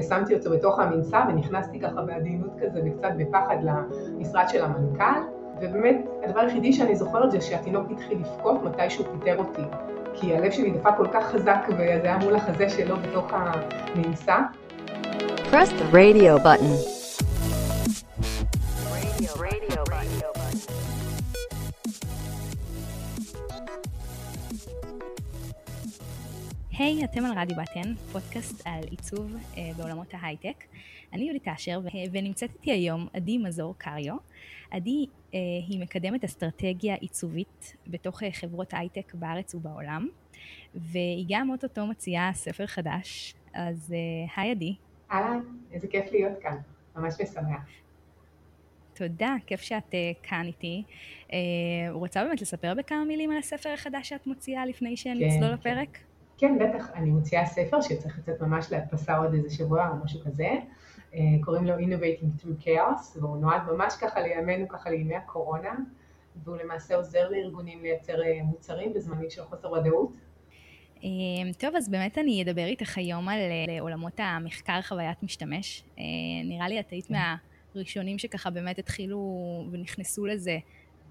ושמתי אותו בתוך המנסה ונכנסתי ככה בעדינות כזה וקצת בפחד למשרד של המנכ"ל, ובאמת הדבר היחידי שאני זוכרת זה שהתינוק התחיל לבכות מתי שהוא פיטר אותי, כי הלב שלי דפק כל כך חזק וזה היה מול החזה שלו בתוך המנסה. Press the radio button. היי, hey, אתם על רדיו בטן, פודקאסט על עיצוב אה, בעולמות ההייטק. אני יהודית אשר, ונמצאת איתי היום עדי מזור קריו. עדי אה, היא מקדמת אסטרטגיה עיצובית בתוך אה, חברות הייטק בארץ ובעולם, והיא גם אוטוטו מציעה ספר חדש, אז אה, היי עדי. אהלן, איזה כיף להיות כאן, ממש משמח. תודה, כיף שאת uh, כאן איתי. Uh, רוצה באמת לספר בכמה מילים על הספר החדש שאת מוציאה לפני שנצלול כן, לפרק? כן. כן, בטח, אני מוציאה ספר שצריך לצאת ממש להדפסה עוד איזה שבוע או משהו כזה. אה, קוראים לו Innovating Through Chaos, והוא נועד ממש ככה לימינו, ככה לימי הקורונה, והוא למעשה עוזר לארגונים לייצר אה, מוצרים בזמנים של חוסר ודאות. אה, טוב, אז באמת אני אדבר איתך היום על עולמות המחקר חוויית משתמש. נראה לי את היית כן. מהראשונים שככה באמת התחילו ונכנסו לזה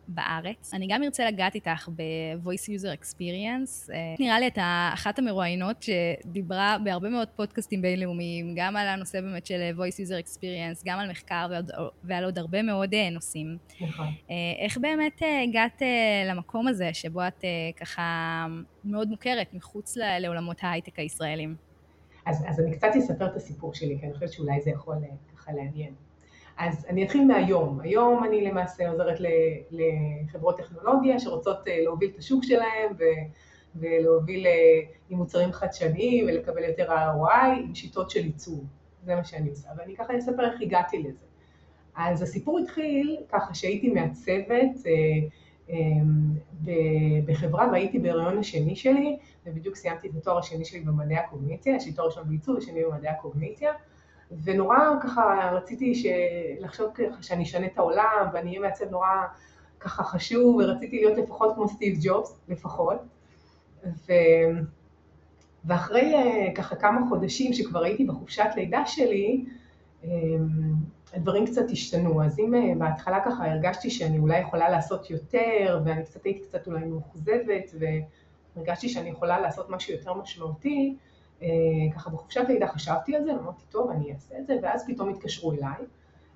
בארץ. אני גם ארצה לגעת איתך ב-voice user experience. אה, נראה לי את אחת המרואיינות שדיברה בהרבה מאוד פודקאסטים בינלאומיים, גם על הנושא באמת של voice user experience, גם על מחקר ועוד, ועל עוד הרבה מאוד אה, נושאים. נכון. אה, איך באמת הגעת למקום הזה, שבו את ככה מאוד מוכרת מחוץ לעולמות ההייטק הישראלים? אז, אז אני קצת אספר את הסיפור שלי, כי אני חושבת שאולי זה יכול ככה לעניין. אז אני אתחיל מהיום. היום אני למעשה עוזרת לחברות טכנולוגיה שרוצות אה, להוביל את השוק שלהם ולהוביל אה, עם מוצרים חדשניים ולקבל יותר ROI עם שיטות של ייצור. זה מה שאני עושה. ואני ככה אספר איך הגעתי לזה. אז הסיפור התחיל ככה שהייתי מעצבת אה, בחברה והייתי בהריון השני שלי, ובדיוק סיימתי את התואר השני שלי במדעי הקוגניציה, יש לי תואר ראשון בעיצוב ושני במדעי הקוגניציה. ונורא ככה רציתי לחשוב ככה שאני אשנה את העולם ואני אהיה מעצב נורא ככה חשוב ורציתי להיות לפחות כמו סטיב ג'ובס, לפחות. ו... ואחרי אה, ככה כמה חודשים שכבר הייתי בחופשת לידה שלי, אה, הדברים קצת השתנו. אז אם אה, בהתחלה ככה הרגשתי שאני אולי יכולה לעשות יותר, ואני קצת הייתי קצת אולי מאוכזבת, והרגשתי שאני יכולה לעשות משהו יותר משמעותי, ככה בחופשת לידה חשבתי על זה, אמרתי, טוב, אני אעשה את זה, ואז פתאום התקשרו אליי,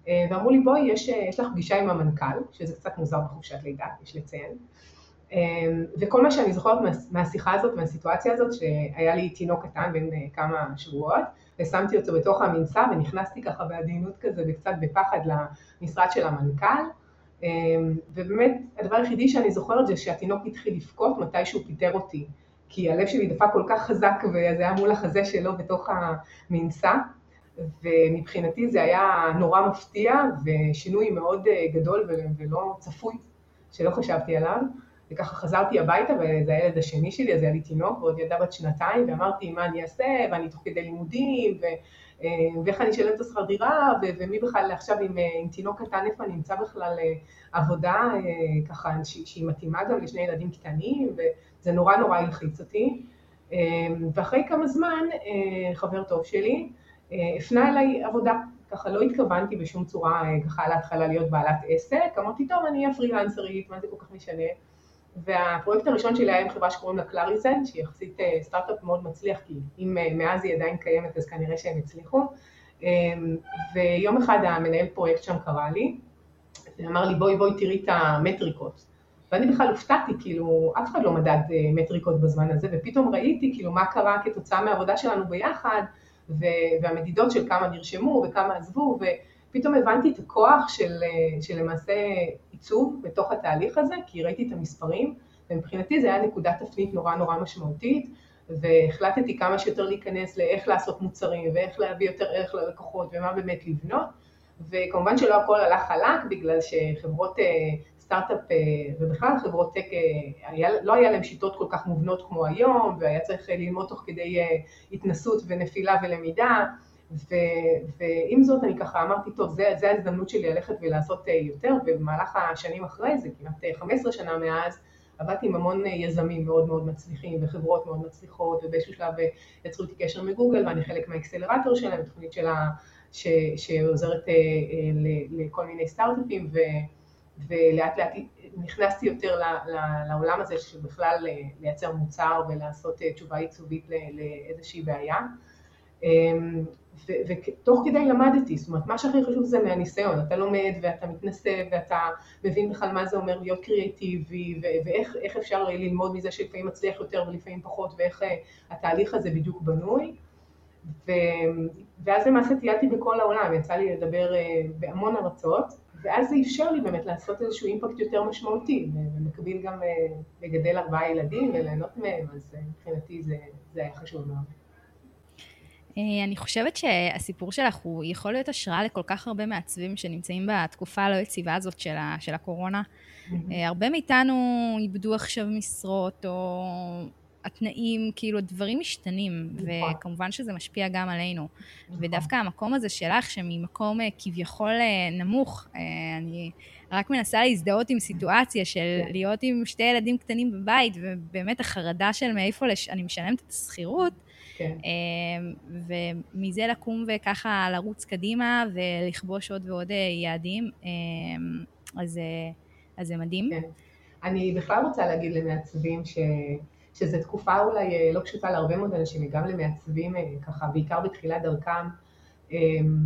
אה, ואמרו לי, בואי, יש, אה, יש לך פגישה עם המנכ"ל, שזה קצת מוזר בחופשת לידה, יש לציין, וכל מה שאני זוכרת מה, מהשיחה הזאת, מהסיטואציה הזאת, שהיה לי תינוק קטן בין כמה שבועות, ושמתי אותו בתוך המנסה, ונכנסתי ככה בעדינות כזה, וקצת בפחד למשרד של המנכ"ל, ובאמת, הדבר היחידי שאני זוכרת זה שהתינוק התחיל לבכות מתי שהוא פיטר אותי. כי הלב שלי דפק כל כך חזק וזה היה מול החזה שלו בתוך המנסה, ומבחינתי זה היה נורא מפתיע ושינוי מאוד אה, גדול ולא צפוי, שלא חשבתי עליו. וככה חזרתי הביתה, וזה הילד השני שלי, אז היה לי תינוק ועוד ילדה בת שנתיים, ואמרתי מה אני אעשה, ואני תוך כדי לימודים, ו, אה, ואיך אני אשלם את השכר דירה, ו, ומי בכלל עכשיו עם, אה, עם תינוק קטן, איפה אני אמצא בכלל עבודה? ככה שהיא מתאימה גם לשני ילדים קטנים, זה נורא נורא הלחיץ אותי. אמ, ואחרי כמה זמן אה, חבר טוב שלי אה, הפנה אליי עבודה, ככה לא התכוונתי בשום צורה אה, ככה להתחלה להיות בעלת עסק, אמרתי טוב אני אהיה פרילנסרית, מה זה כל כך משנה, והפרויקט הראשון שלי היה עם חברה שקוראים לה קלאריזן, שהיא יחסית סטארט-אפ מאוד מצליח, כי אם מאז היא עדיין קיימת אז כנראה שהם הצליחו, ויום אחד המנהל פרויקט שם קרא לי, ואמר לי בואי בואי תראי את המטריקות, ואני בכלל הופתעתי, כאילו, אף אחד לא מדד אה, מטריקות בזמן הזה, ופתאום ראיתי כאילו מה קרה כתוצאה מהעבודה שלנו ביחד, והמדידות של כמה נרשמו וכמה עזבו, ופתאום הבנתי את הכוח של, אה, של למעשה עיצוב בתוך התהליך הזה, כי ראיתי את המספרים, ומבחינתי זה היה נקודת תפנית נורא נורא משמעותית, והחלטתי כמה שיותר להיכנס לאיך לעשות מוצרים, ואיך להביא יותר ערך ללקוחות, ומה באמת לבנות, וכמובן שלא הכל הלך חלק, בגלל שחברות אה, סטארט-אפ אה, ובכלל חברות טק, אה, היה, לא היה להם שיטות כל כך מובנות כמו היום, והיה צריך אה, ללמוד תוך כדי התנסות ונפילה ולמידה, ו, ועם זאת אני ככה אמרתי, טוב, זה, זה ההזדמנות שלי ללכת ולעשות יותר, ובמהלך השנים אחרי זה, כמעט 15 שנה מאז, עבדתי עם המון יזמים מאוד מאוד מצליחים וחברות מאוד מצליחות ובאיזשהו שלב יצרו איתי קשר מגוגל ואני חלק מהאקסלרטור שלהם, תוכנית שלה ש, שעוזרת לכל מיני סטארט-אפים ולאט לאט נכנסתי יותר לעולם הזה של בכלל לייצר מוצר ולעשות תשובה עיצובית לאיזושהי בעיה. אמ, ותוך כדי למדתי, זאת אומרת מה שהכי חשוב זה מהניסיון, אתה לומד ואתה מתנסה ואתה מבין בכלל מה זה אומר להיות קריאטיבי ואיך אפשר ללמוד מזה שלפעמים מצליח יותר ולפעמים פחות ואיך אה, התהליך הזה בדיוק בנוי. ואז למעשה טיילתי בכל העולם, יצא לי לדבר אה, בהמון ארצות ואז זה אפשר לי באמת לעשות איזשהו אימפקט יותר משמעותי ובמקביל גם אה, לגדל ארבעה ילדים וליהנות מהם, אז מבחינתי זה, זה היה חשוב מאוד. אה, אני חושבת שהסיפור שלך הוא יכול להיות השראה לכל כך הרבה מעצבים שנמצאים בתקופה הלא יציבה הזאת של, ה, של הקורונה. Mm-hmm. הרבה מאיתנו איבדו עכשיו משרות, או התנאים, כאילו, דברים משתנים, נכון. וכמובן שזה משפיע גם עלינו. נכון. ודווקא המקום הזה שלך, שממקום אה, כביכול נמוך, אני רק מנסה להזדהות עם סיטואציה של כן. להיות עם שתי ילדים קטנים בבית, ובאמת החרדה של מאיפה לש... אני משלמת את השכירות, כן. ומזה לקום וככה לרוץ קדימה ולכבוש עוד ועוד אה, יעדים, אז, אה, אז זה מדהים. כן. אני בכלל רוצה להגיד למעצבים ש... שזו תקופה אולי אה, לא פשוטה להרבה מאוד אנשים, גם למעצבים ככה, בעיקר בתחילת דרכם, אמ,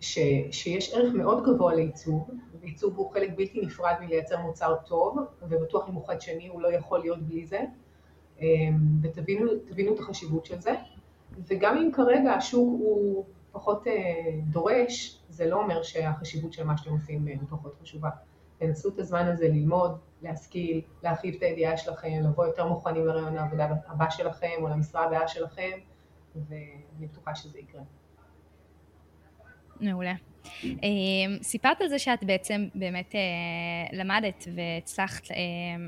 ש, שיש ערך מאוד גבוה לעיצוב, ועיצוב הוא חלק בלתי נפרד מלייצר מוצר טוב, ובטוח אם הוא חדשני הוא לא יכול להיות בלי זה. אמ, ותבינו את החשיבות של זה. וגם אם כרגע השוק הוא פחות אה, דורש, זה לא אומר שהחשיבות של מה שאתם עושים אה, פחות חשובה. תנסו את הזמן הזה ללמוד, להשכיל, להרחיב את הידיעה שלכם, לבוא יותר מוכנים לרעיון העבודה הבא שלכם או למשרה הבאה שלכם, ואני בטוחה שזה יקרה. מעולה. אמ, סיפרת על זה שאת בעצם באמת אה, למדת והצלחת אה,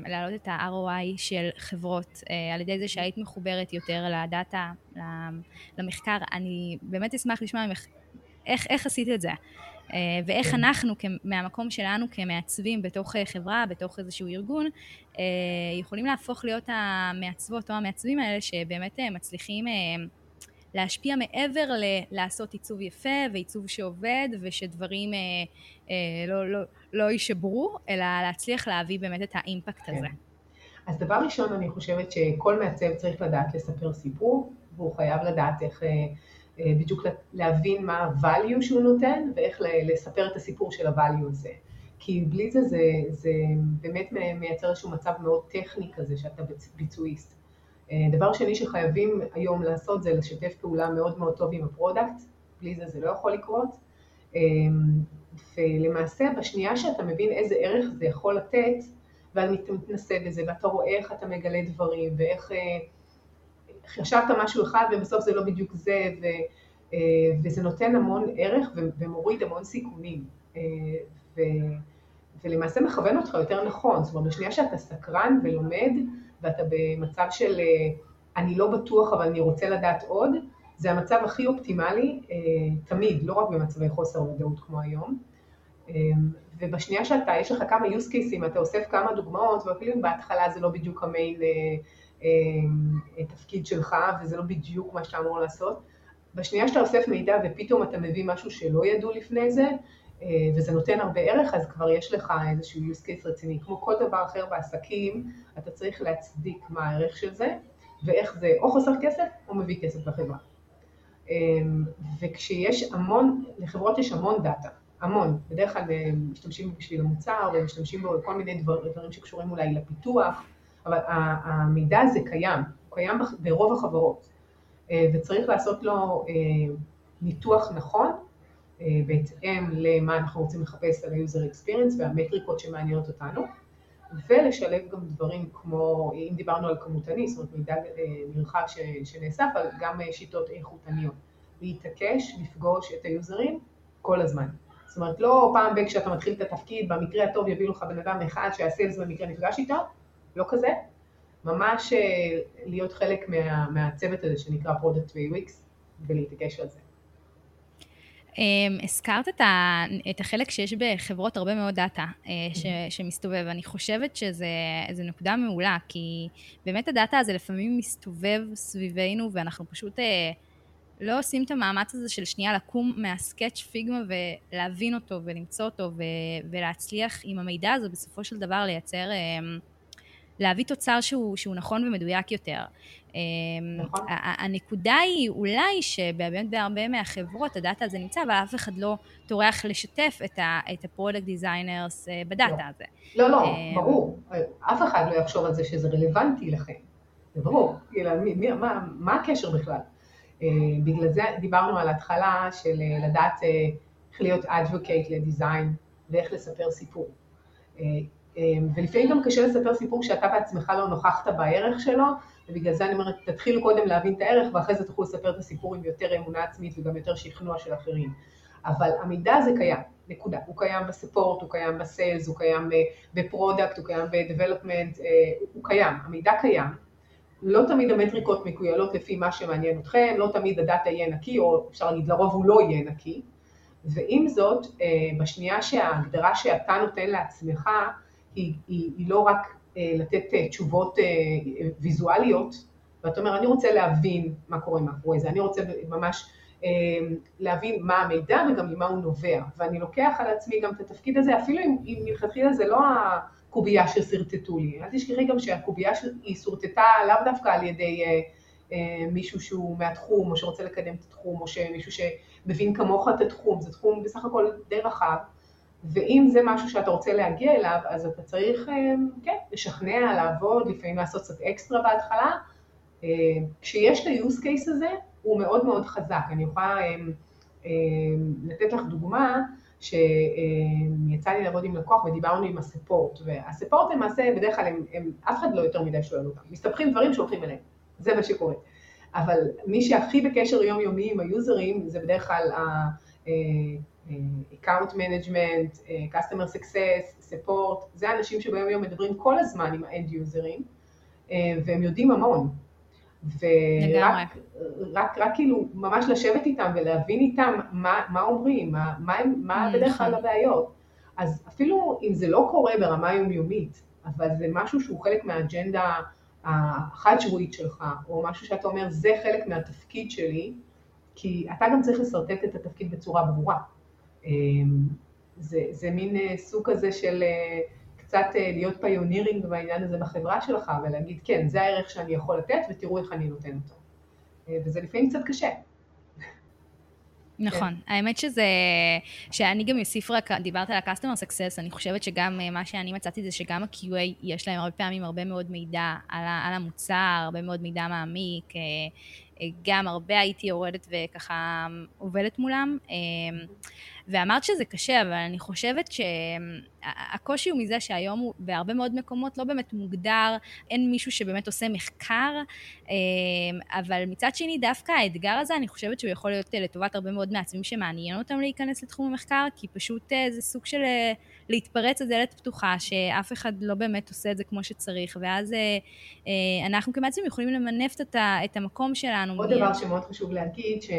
להעלות את ה-ROI של חברות אה, על ידי זה שהיית מחוברת יותר לדאטה, למחקר. אני באמת אשמח לשמוע ממך איך, איך עשית את זה. ואיך כן. אנחנו, מהמקום שלנו כמעצבים בתוך חברה, בתוך איזשהו ארגון, יכולים להפוך להיות המעצבות או המעצבים האלה שבאמת מצליחים להשפיע מעבר ללעשות עיצוב יפה ועיצוב שעובד ושדברים אה, אה, לא, לא, לא יישברו, אלא להצליח להביא באמת את האימפקט כן. הזה. אז דבר ראשון אני חושבת שכל מעצב צריך לדעת לספר סיפור והוא חייב לדעת איך אה, אה, בדיוק להבין מה ה-value שהוא נותן ואיך לספר את הסיפור של ה-value הזה. כי בלי זה, זה, זה באמת מייצר איזשהו מצב מאוד טכני כזה שאתה ביצועיסט. אה, דבר שני שחייבים היום לעשות זה לשתף פעולה מאוד מאוד טוב עם ה product, בלי זה זה לא יכול לקרות. אה, ולמעשה בשנייה שאתה מבין איזה ערך זה יכול לתת, ואתה מתנסה בזה, ואתה רואה איך אתה מגלה דברים, ואיך אה, חשבת משהו אחד ובסוף זה לא בדיוק זה, ו, וזה נותן המון ערך ומוריד המון סיכונים. ו, ולמעשה מכוון אותך יותר נכון, זאת אומרת בשנייה שאתה סקרן ולומד, ואתה במצב של אה, אני לא בטוח אבל אני רוצה לדעת עוד, זה המצב הכי אופטימלי אה, תמיד, לא רק במצבי חוסר ודאות כמו היום. אה, ובשנייה שאתה, יש לך כמה use cases, אתה אוסף כמה דוגמאות, ואפילו אם בהתחלה זה לא בדיוק המייל תפקיד שלך, וזה לא בדיוק מה שאתה אמור לעשות, בשנייה שאתה אוסף מידע ופתאום אתה מביא משהו שלא ידעו לפני זה, אה, וזה נותן הרבה ערך, אז כבר יש לך איזשהו use case רציני. כמו כל דבר אחר בעסקים, אתה צריך להצדיק מה הערך של זה, ואיך זה או חוסר כסף או מביא כסף לחברה. אה, וכשיש המון, לחברות יש המון דאטה, המון. בדרך כלל משתמשים בשביל המוצר ומשתמשים בו כל מיני דבר, דברים שקשורים אולי לפיתוח, אבל המידע הזה קיים, הוא קיים ברוב החברות, וצריך לעשות לו ניתוח נכון אה, בהתאם למה אנחנו רוצים לחפש על ה-user experience והמטריקות שמעניינות אותנו, ולשלב גם דברים כמו, אם דיברנו על כמותני, זאת אומרת מידע אה, נרחב שנאסף, אבל גם אה, שיטות איכותניות. להתעקש, לפגוש את היוזרים כל הזמן. זאת אומרת, לא פעם ב- כשאתה מתחיל את התפקיד, במקרה הטוב יביאו לך בן אדם אחד שה sales במקרה נפגש איתו, לא כזה. ממש להיות חלק מה, מהצוות הזה שנקרא product ו-UX ולהתעקש על זה. הזכרת את, ה, את החלק שיש בחברות הרבה מאוד דאטה אה, ש, שמסתובב. אני חושבת שזו נקודה מעולה, כי באמת הדאטה הזה לפעמים מסתובב סביבנו, ואנחנו פשוט אה, לא עושים את המאמץ הזה של שנייה לקום מה Sketch Figma ולהבין אותו ולמצוא אותו ו, ולהצליח עם המידע הזה בסופו של דבר לייצר... להביא תוצר שהוא, שהוא נכון ומדויק יותר. אמ, נכון. הנקודה היא אולי שבאמת בהרבה מהחברות הדאטה הזה נמצא, אבל אף אחד לא טורח לשתף את ה product designers אה, בדאטה לא. הזה. לא, לא, אמ, ברור. אף אחד לא יחשוב על זה שזה רלוונטי לכם. זה ברור. מה, מה הקשר בכלל? אה, בגלל זה דיברנו על ההתחלה של אה, לדעת איך להיות advocate לדיזיין ואיך לספר סיפור. אמ, ולפעמים גם קשה לספר סיפור שאתה בעצמך לא נוכחת בערך שלו, ובגלל זה אני אומרת, תתחילו קודם להבין את הערך, ואחרי זה תוכלו לספר את הסיפור עם יותר אמונה עצמית וגם יותר שכנוע של אחרים. אבל המידע הזה קיים, נקודה. הוא קיים ב support, הוא קיים ב sales, הוא קיים אה, ב product, הוא קיים ב development, אה, הוא קיים, המידע קיים. לא תמיד המטריקות מכוילות לפי מה שמעניין אתכם, לא תמיד הדאטה יהיה נקי, או אפשר להגיד לרוב הוא לא יהיה נקי. ועם זאת, אה, בשנייה שההגדרה שאתה נותן לעצמך, היא, היא, היא לא רק אה, לתת אה, תשובות אה, ויזואליות, ואתה אומר, אני רוצה להבין מה קורה מאחורי זה, אני רוצה ממש להבין מה המידע וגם ממה הוא נובע, ואני לוקח על עצמי גם את התפקיד הזה, אפילו אם, אם מלכתחילה זה לא הקובייה ששרטטו לי, אל תשכחי גם שהקובייה היא שורטטה לאו דווקא על ידי מישהו שהוא מהתחום, או שרוצה לקדם את התחום, או מישהו שמבין כמוך את התחום, זה תחום בסך הכל די רחב. ואם זה משהו שאתה רוצה להגיע אליו, אז אתה צריך, אה, כן, לשכנע, לעבוד, לפעמים לעשות קצת אקסטרה בהתחלה. אה, כשיש את ה-use case הזה, הוא מאוד מאוד חזק. אני יכולה אה, לתת לך דוגמה, שיצא לי לעבוד עם לקוח ודיברנו עם הספורט, והספורט למעשה, בדרך כלל הם, הם, אף אחד לא יותר מדי שואל אותם, מסתבכים דברים שהולכים אליהם, זה מה שקורה. אבל מי שהכי בקשר יומיומי עם היוזרים, זה בדרך כלל account management, customer success, support, זה האנשים שביום יום מדברים כל הזמן עם האנד יוזרים, והם יודעים המון. ורק רק, רק כאילו ממש לשבת איתם ולהבין איתם מה, מה אומרים, מה, מה, מה בדרך כלל הבעיות. אז אפילו אם זה לא קורה ברמה יומיומית, אבל זה משהו שהוא חלק מהאג'נדה החד שבועית שלך, או משהו שאתה אומר זה חלק מהתפקיד שלי, כי אתה גם צריך לשרטט את התפקיד בצורה ברורה. אמ, זה, זה מין אה, סוג כזה של אה, קצת אה, להיות פיונירינג בעניין הזה בחברה שלך ולהגיד כן, זה הערך שאני יכול לתת ותראו איך אני נותן אותו. וזה לפעמים קצת קשה. נכון, כן. האמת שזה, שאני גם אוסיף רק, דיברת על ה-customer success, אני חושבת שגם מה שאני מצאתי זה שגם ה-QA יש להם הרבה פעמים הרבה מאוד מידע על, על המוצר, הרבה מאוד מידע מעמיק, גם הרבה הייתי יורדת וככה עובדת מולם. ואמרת שזה קשה, אבל אני חושבת שהקושי הוא מזה שהיום הוא בהרבה מאוד מקומות לא באמת מוגדר, אין מישהו שבאמת עושה מחקר, אמ, אבל מצד שני דווקא האתגר הזה, אני חושבת שהוא יכול להיות לטובת הרבה מאוד מעצבים שמעניין אותם להיכנס לתחום המחקר, כי פשוט אה, זה סוג של אה, להתפרץ לדלת פתוחה, שאף אחד לא באמת עושה את זה כמו שצריך, ואז אה, אנחנו כמעצבים יכולים למנף את המקום שלנו. עוד דבר שמאוד חשוב להגיד, ש...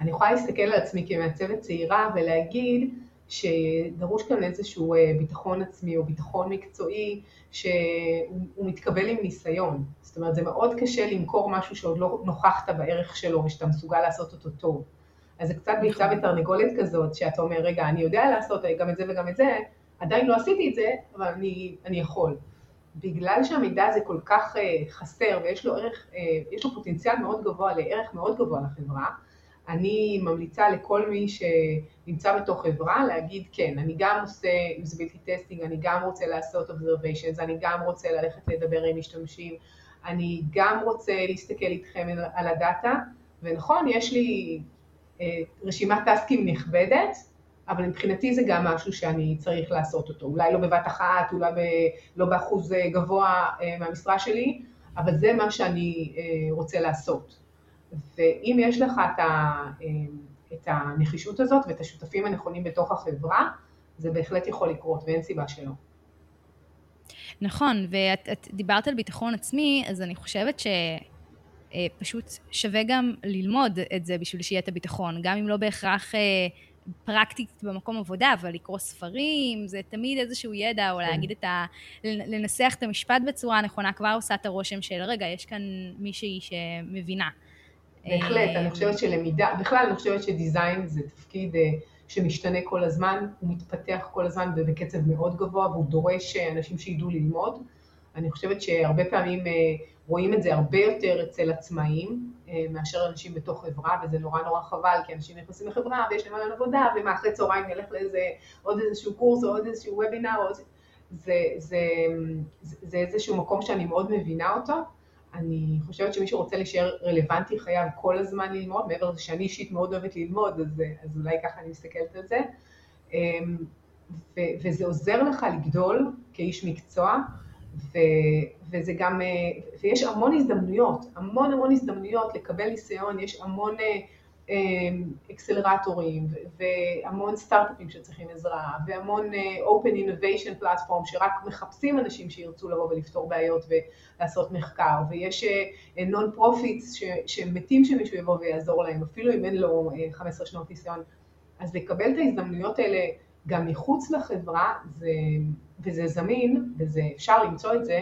אני יכולה להסתכל על עצמי כמעצבת צעירה ולהגיד שדרוש כאן איזשהו אה, ביטחון עצמי או ביטחון מקצועי שהוא מתקבל עם ניסיון. זאת אומרת, זה מאוד קשה למכור משהו שעוד לא נוכחת בערך שלו ושאתה מסוגל לעשות אותו טוב. אז זה קצת ביצה נכון. ותרנגולת כזאת, שאתה אומר, רגע, אני יודע לעשות גם את זה וגם את זה, עדיין לא עשיתי את זה, אבל אני, אני יכול. בגלל שהמידע הזה כל כך uh, חסר ויש לו ערך, uh, יש לו פוטנציאל מאוד גבוה לערך מאוד גבוה לחברה, אני ממליצה לכל מי שנמצא בתוך חברה להגיד כן, אני גם עושה usability testing, אני גם רוצה לעשות observations, אני גם רוצה ללכת לדבר עם משתמשים, אני גם רוצה להסתכל איתכם על הדאטה, ונכון, יש לי אה, רשימת טסקים נכבדת, אבל מבחינתי זה גם משהו שאני צריך לעשות אותו, אולי לא בבת אחת, אולי ב, לא באחוז גבוה אה, מהמשרה שלי, אבל זה מה שאני אה, רוצה לעשות. ואם יש לך את, ה, את הנחישות הזאת ואת השותפים הנכונים בתוך החברה, זה בהחלט יכול לקרות ואין סיבה שלא. נכון, ואת דיברת על ביטחון עצמי, אז אני חושבת ש... פשוט שווה גם ללמוד את זה בשביל שיהיה את הביטחון, גם אם לא בהכרח פרקטית במקום עבודה, אבל לקרוא ספרים, זה תמיד איזשהו ידע, או כן. להגיד את ה... לנסח את המשפט בצורה הנכונה, כבר עושה את הרושם של, רגע, יש כאן מישהי שמבינה. בהחלט, אני חושבת שלמידה, בכלל אני חושבת שדיזיין זה תפקיד אה, שמשתנה כל הזמן, הוא מתפתח כל הזמן ובקצב מאוד גבוה, והוא דורש אה, אנשים שידעו ללמוד. אני חושבת שהרבה פעמים אה, רואים את זה הרבה יותר אצל עצמאים מאשר אנשים בתוך חברה, וזה נורא נורא חבל, כי אנשים נכנסים לחברה ויש להם עליהם עבודה, ומה אחרי צהריים נלך לאיזה עוד איזשהו קורס או עוד איזשהו וובינר, זה, זה, זה, זה איזשהו מקום שאני מאוד מבינה אותו. אני חושבת שמי שרוצה להישאר רלוונטי חייב כל הזמן ללמוד, מעבר לזה שאני אישית מאוד אוהבת ללמוד, אז, אז אולי ככה אני מסתכלת על זה. אמ, ו, וזה עוזר לך לגדול כאיש מקצוע, ו, וזה גם, אה, ויש המון הזדמנויות, המון המון הזדמנויות לקבל ניסיון, יש המון אה, אקסלרטורים והמון סטארט-אפים שצריכים עזרה והמון אה, Open Innovation Platform שרק מחפשים אנשים שירצו לבוא ולפתור בעיות ולעשות מחקר ויש non אה, profits שמתים שמישהו יבוא ויעזור להם אפילו אם אין לו 15 אה, שנות ניסיון אז לקבל את ההזדמנויות האלה גם מחוץ לחברה זה, וזה זמין וזה אפשר למצוא את זה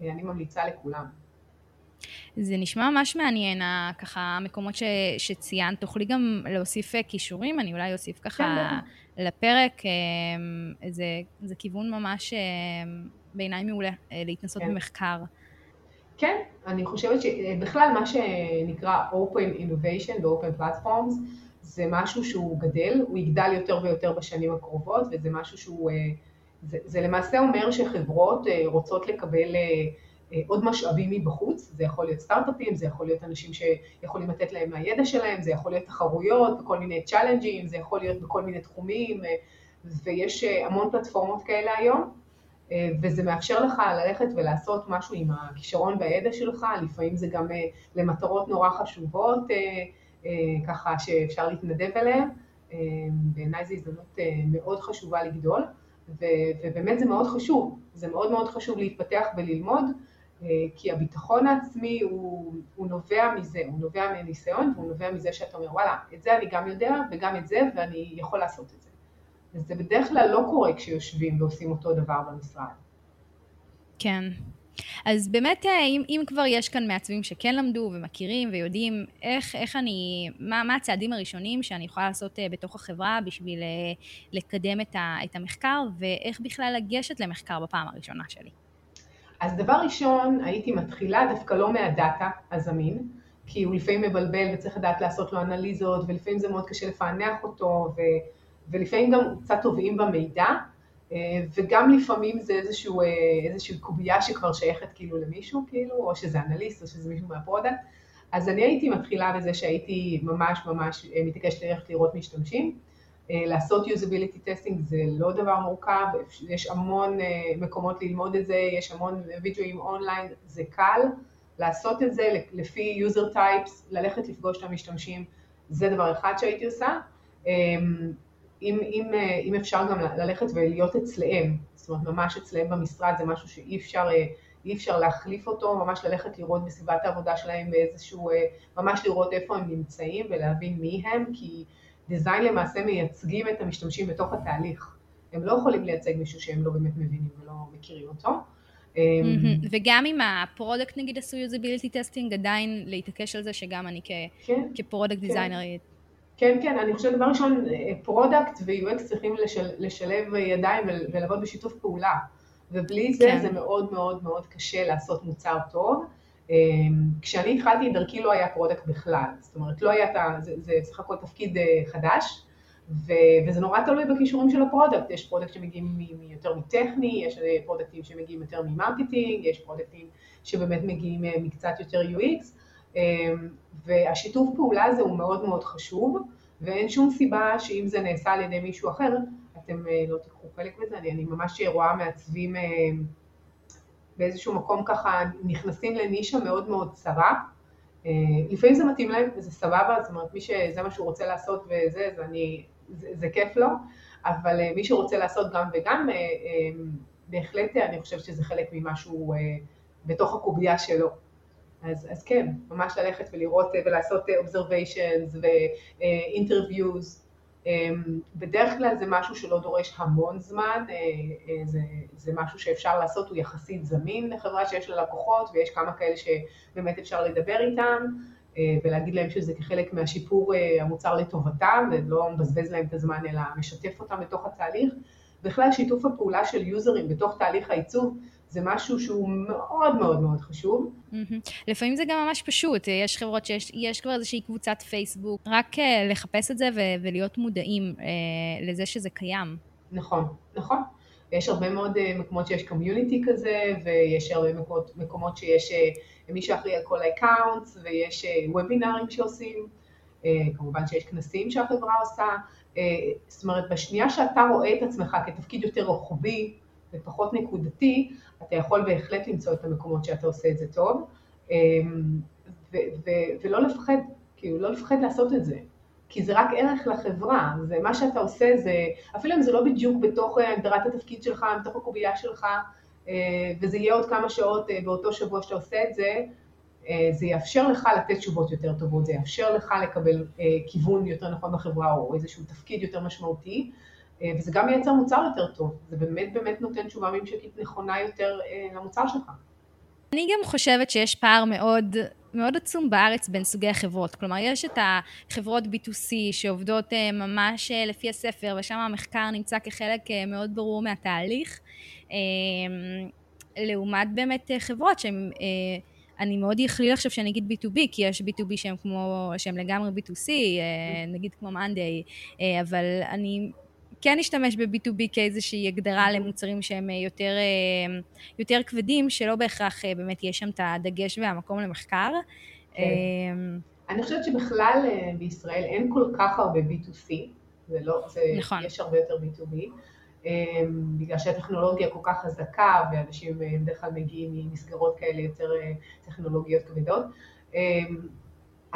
אני ממליצה לכולם. זה נשמע ממש מעניין, ככה המקומות ש, שציינת. תוכלי גם להוסיף אה, כישורים? אני אולי אוסיף ככה כן, לפרק. אה, זה, זה כיוון ממש אה, בעיניי מעולה, להתנסות כן. במחקר. כן, אני חושבת שבכלל מה שנקרא Open Innovation ו-Open Platforms זה משהו שהוא גדל, הוא יגדל יותר ויותר בשנים הקרובות וזה משהו שהוא, זה, זה למעשה אומר שחברות רוצות לקבל אה, עוד משאבים מבחוץ, זה יכול להיות סטארט-אפים, זה יכול להיות אנשים שיכולים לתת להם מהידע שלהם, זה יכול להיות תחרויות וכל מיני צ'אלנג'ים, זה יכול להיות בכל מיני תחומים, אה, ויש אה, המון פלטפורמות כאלה היום, וזה מאפשר לך ללכת ולעשות משהו עם הכישרון והידע שלך, לפעמים זה גם למטרות נורא חשובות, ככה שאפשר להתנדב אליהן, בעיניי זו הזדמנות מאוד חשובה לגדול, ובאמת זה מאוד חשוב, זה מאוד מאוד חשוב להתפתח וללמוד, אה, כי הביטחון העצמי הוא, הוא נובע מזה, הוא נובע מניסיון והוא נובע מזה שאתה אומר וואלה, את זה אני גם יודע וגם את זה ואני יכול לעשות את זה. וזה בדרך כלל לא קורה כשיושבים ועושים אותו דבר במשרד. כן. אז באמת, אה, אם, אם כבר יש כאן מעצבים שכן למדו ומכירים ויודעים איך, איך אני, מה, מה הצעדים הראשונים שאני יכולה לעשות אה, בתוך החברה בשביל לקדם את, ה, את המחקר ואיך בכלל לגשת למחקר בפעם הראשונה שלי. אז דבר ראשון, הייתי מתחילה דווקא לא מהדאטה הזמין, כי הוא לפעמים מבלבל וצריך לדעת לעשות לו אנליזות, ולפעמים זה מאוד קשה לפענח אותו, ו, ולפעמים גם קצת טובעים במידע, אה, וגם לפעמים זה איזשהו, אה, איזושהי קובייה שכבר שייכת כאילו למישהו, כאילו, או שזה אנליסט או שזה מישהו מה product. אז אני הייתי מתחילה בזה שהייתי ממש ממש אה, מתעקשת ללכת לראות משתמשים. אה, לעשות usability testing זה לא דבר מורכב, יש המון אה, מקומות ללמוד את זה, יש המון וידאוים אונליין, זה קל לעשות את זה לפי user types, ללכת לפגוש את המשתמשים, זה דבר אחד שהייתי עושה. אמ, אם, אם, אה, אם אפשר גם ללכת ולהיות אצלם, זאת אומרת ממש אצלם במשרד, זה משהו שאי אפשר, אפשר להחליף אותו, ממש ללכת לראות בסביבת העבודה שלהם באיזשהו, ממש לראות איפה הם נמצאים ולהבין מי הם, כי design למעשה מייצגים את המשתמשים בתוך התהליך. הם לא יכולים לייצג מישהו שהם לא באמת מבינים ולא מכירים אותו. אמ, וגם אם ה product נגיד עשו usability testing, עדיין להתעקש על זה שגם אני כן, כ product כן. designer... כן, כן, אני חושבת דבר ראשון, product ו-UX צריכים לשלב ידיים ולעבוד בשיתוף פעולה, ובלי זה כן. זה מאוד מאוד מאוד קשה לעשות מוצר טוב. אמ, כשאני התחלתי את דרכי לא היה product בכלל, זאת אומרת לא היה ה... זה, זה סך הכל תפקיד אה, חדש, ו, וזה נורא תלוי בכישורים של ה product, יש product שמגיעים יותר מטכני, יש אה, פרודקטים שמגיעים יותר מ marketing, יש פרודקטים שבאמת מגיעים אה, מקצת יותר UX, אמ, והשיתוף פעולה הזה הוא מאוד מאוד חשוב, ואין שום סיבה שאם זה נעשה על ידי מישהו אחר, אתם לא תיקחו חלק בזה, אני, אני ממש רואה מעצבים באיזשהו מקום ככה נכנסים לנישה מאוד מאוד צרה. אה, לפעמים זה מתאים להם וזה סבבה, זאת אומרת מי שזה מה שהוא רוצה לעשות וזה, זה, אני, זה, זה כיף לו, אבל אה, מי שרוצה לעשות גם וגם, אה, בהחלט אני חושבת שזה חלק ממשהו בתוך הקובייה שלו. אז, אז כן, ממש ללכת ולראות ולעשות observations ו-interviews. בדרך כלל זה משהו שלא דורש המון זמן, זה, זה משהו שאפשר לעשות, הוא יחסית זמין לחברה שיש לה לקוחות ויש כמה כאלה שבאמת אפשר לדבר איתם. ולהגיד להם שזה כחלק מהשיפור המוצר לטובתם, ולא מבזבז להם את הזמן אלא משתף אותם בתוך התהליך. בכלל שיתוף הפעולה של יוזרים בתוך תהליך העיצוב זה משהו שהוא מאוד מאוד מאוד חשוב. לפעמים זה גם ממש פשוט, יש חברות שיש כבר איזושהי קבוצת פייסבוק, רק אה, לחפש את זה ולהיות מודעים אה, לזה שזה קיים. נכון, נכון. יש הרבה מאוד אה, מקומות שיש community כזה, ויש הרבה מקומות, מקומות שיש מי שאחראי על כל ה accounts, ויש וובינארים שעושים, כמובן שיש כנסים שהחברה עושה, זאת אומרת, בשנייה שאתה רואה את עצמך כתפקיד יותר רוחבי ופחות נקודתי, אתה יכול בהחלט למצוא את המקומות שאתה עושה את זה טוב, ו- ו- ולא לפחד, כאילו לא לפחד לעשות את זה, כי זה רק ערך לחברה, זה מה שאתה עושה, זה, אפילו אם זה לא בדיוק בתוך הגדרת התפקיד שלך, בתוך הקובייה שלך, וזה יהיה עוד כמה שעות באותו שבוע שאתה עושה את זה, זה יאפשר לך לתת תשובות יותר טובות, זה יאפשר לך לקבל כיוון יותר נכון בחברה או איזשהו תפקיד יותר משמעותי, וזה גם מייצר מוצר יותר טוב, זה באמת באמת נותן תשובה ממשקית נכונה יותר למוצר שלך. אני גם חושבת שיש פער מאוד, מאוד עצום בארץ בין סוגי החברות. כלומר, יש את החברות B2C שעובדות ממש לפי הספר, ושם המחקר נמצא כחלק מאוד ברור מהתהליך, לעומת באמת חברות שהן... אני מאוד אכליל עכשיו שאני אגיד B2B, כי יש B2B שהם כמו, שהם לגמרי B2C, נגיד כמו מאנדיי, אבל אני כן אשתמש ב-B2B כאיזושהי הגדרה למוצרים שהם יותר, יותר כבדים, שלא בהכרח באמת יש שם את הדגש והמקום למחקר. כן. אני חושבת שבכלל בישראל אין כל כך הרבה B2C, זה לא, זה, נכון. יש הרבה יותר B2B. בגלל שהטכנולוגיה כל כך חזקה ואנשים בדרך כלל מגיעים ממסגרות כאלה יותר טכנולוגיות כבדות.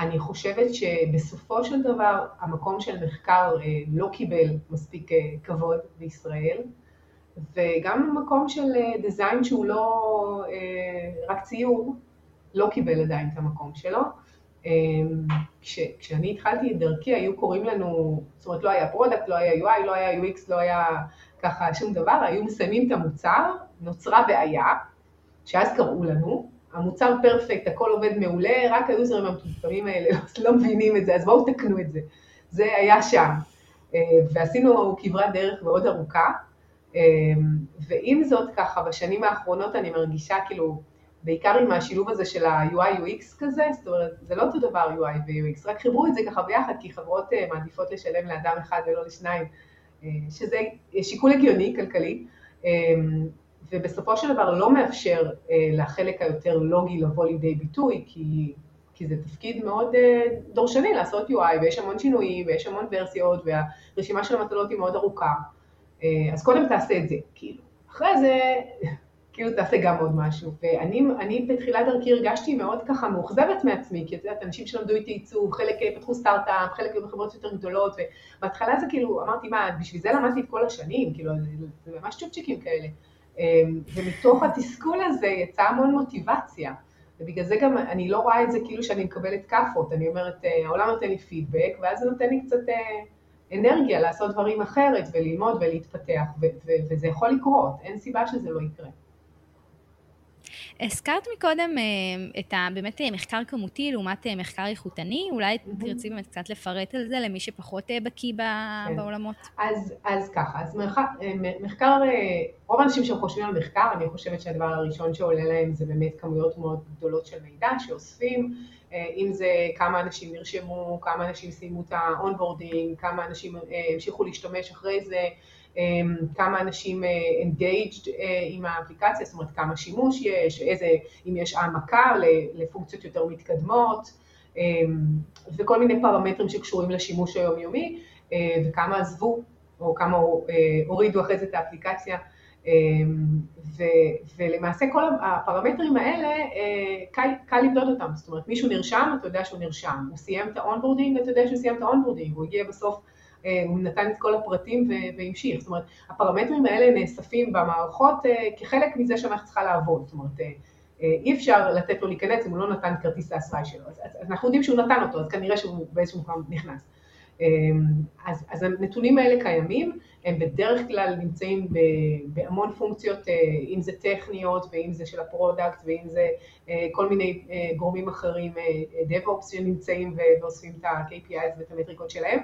אני חושבת שבסופו של דבר המקום של מחקר לא קיבל מספיק כבוד בישראל, וגם המקום של design שהוא לא רק ציור, לא קיבל עדיין את המקום שלו. כש, כשאני התחלתי את דרכי היו קוראים לנו, זאת אומרת לא היה product, לא היה UI, לא היה UX, לא היה ככה שום דבר, היו מסיימים את המוצר, נוצרה בעיה, שאז קראו לנו, המוצר perfect, הכל עובד מעולה, רק היוזרים המטומטמים האלה לא מבינים את זה, אז בואו תקנו את זה. זה היה שם. ועשינו כברת דרך מאוד ארוכה, ועם זאת ככה, בשנים האחרונות אני מרגישה כאילו, בעיקר עם השילוב הזה של ה-UI-UX כזה, זאת אומרת, זה לא אותו דבר UI ו-UX, רק חיברו את זה ככה ביחד, כי חברות מעדיפות לשלם לאדם אחד ולא לשניים, שזה שיקול הגיוני, כלכלי, ובסופו של דבר לא מאפשר לחלק היותר לוגי לבוא לידי ביטוי, כי, כי זה תפקיד מאוד דורשני לעשות UI, ויש המון שינויים, ויש המון ורסיות, והרשימה של המטלות היא מאוד ארוכה, אז קודם תעשה את זה, כאילו. אחרי זה, כאילו תעשה גם עוד משהו. ואני בתחילת דרכי הרגשתי מאוד ככה מאוכזבת מעצמי, כי את יודעת, אנשים שלמדו איתי עיצוב, חלק פתחו סטארט-אפ, חלק היו בחברות יותר גדולות, ובהתחלה זה כאילו, אמרתי, מה, בשביל זה למדתי את כל השנים, כאילו, זה ממש צ'ופצ'יקים כאלה. ומתוך התסכול הזה יצאה המון מוטיבציה. ובגלל זה גם אני לא רואה את זה כאילו שאני מקבלת כאפות, אני אומרת, העולם נותן לי פידבק, ואז זה נותן לי קצת אנרגיה לעשות דברים אחרת וללמוד ולהתפתח, וזה יכול לקרות, אין סיבה שזה לא יקרה. הזכרת מקודם את ה, באמת מחקר כמותי לעומת מחקר איכותני, אולי mm-hmm. תרצי באמת קצת לפרט על זה למי שפחות בקיא כן. בעולמות. אז, אז ככה, אז מחקר, מחקר, רוב האנשים שחושבים על מחקר, אני חושבת שהדבר הראשון שעולה להם זה באמת כמויות מאוד גדולות של מידע שאוספים, אם זה כמה אנשים נרשמו, כמה אנשים סיימו את ה onboarding, כמה אנשים המשיכו להשתמש אחרי זה, כמה אנשים engaged עם האפליקציה, זאת אומרת כמה שימוש יש, איזה, אם יש העמקה לפונקציות יותר מתקדמות, וכל מיני פרמטרים שקשורים לשימוש היומיומי, וכמה עזבו, או כמה הורידו אחרי זה את האפליקציה. ו, ולמעשה כל הפרמטרים האלה, קל, קל לבדוד אותם, זאת אומרת מישהו נרשם, אתה יודע שהוא נרשם, הוא סיים את ה onboarding, אתה יודע שהוא סיים את ה onboarding, הוא הגיע בסוף הוא נתן את כל הפרטים והמשיך. זאת אומרת, הפרמטרים האלה נאספים במערכות כחלק מזה שהמערכת צריכה לעבוד. זאת אומרת, אי אפשר לתת לו להיכנס אם הוא לא נתן כרטיס האשראי שלו. אז, אז אנחנו יודעים שהוא נתן אותו, אז כנראה שהוא באיזשהו מקום נכנס. אז, אז הנתונים האלה קיימים, הם בדרך כלל נמצאים בהמון פונקציות, אה, אם זה טכניות ואם זה של ה product ואם זה אה, כל מיני אה, גורמים אחרים, DevOps שנמצאים ואוספים את ה-KPIs ואת המטריקות שלהם.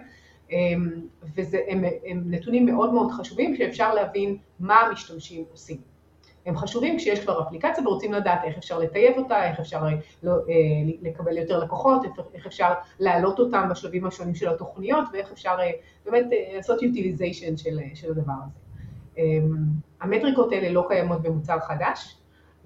אמ, והם נתונים מאוד מאוד חשובים שאפשר להבין מה המשתמשים עושים. הם חשובים כשיש כבר אפליקציה ורוצים לדעת איך אפשר לטייב אותה, איך אפשר אה, לא, אה, לקבל יותר לקוחות, איך אפשר להעלות אותם בשלבים השונים של התוכניות ואיך אפשר אה, באמת לעשות utilization של, של הדבר הזה. אמ, המטריקות האלה לא קיימות במוצר חדש,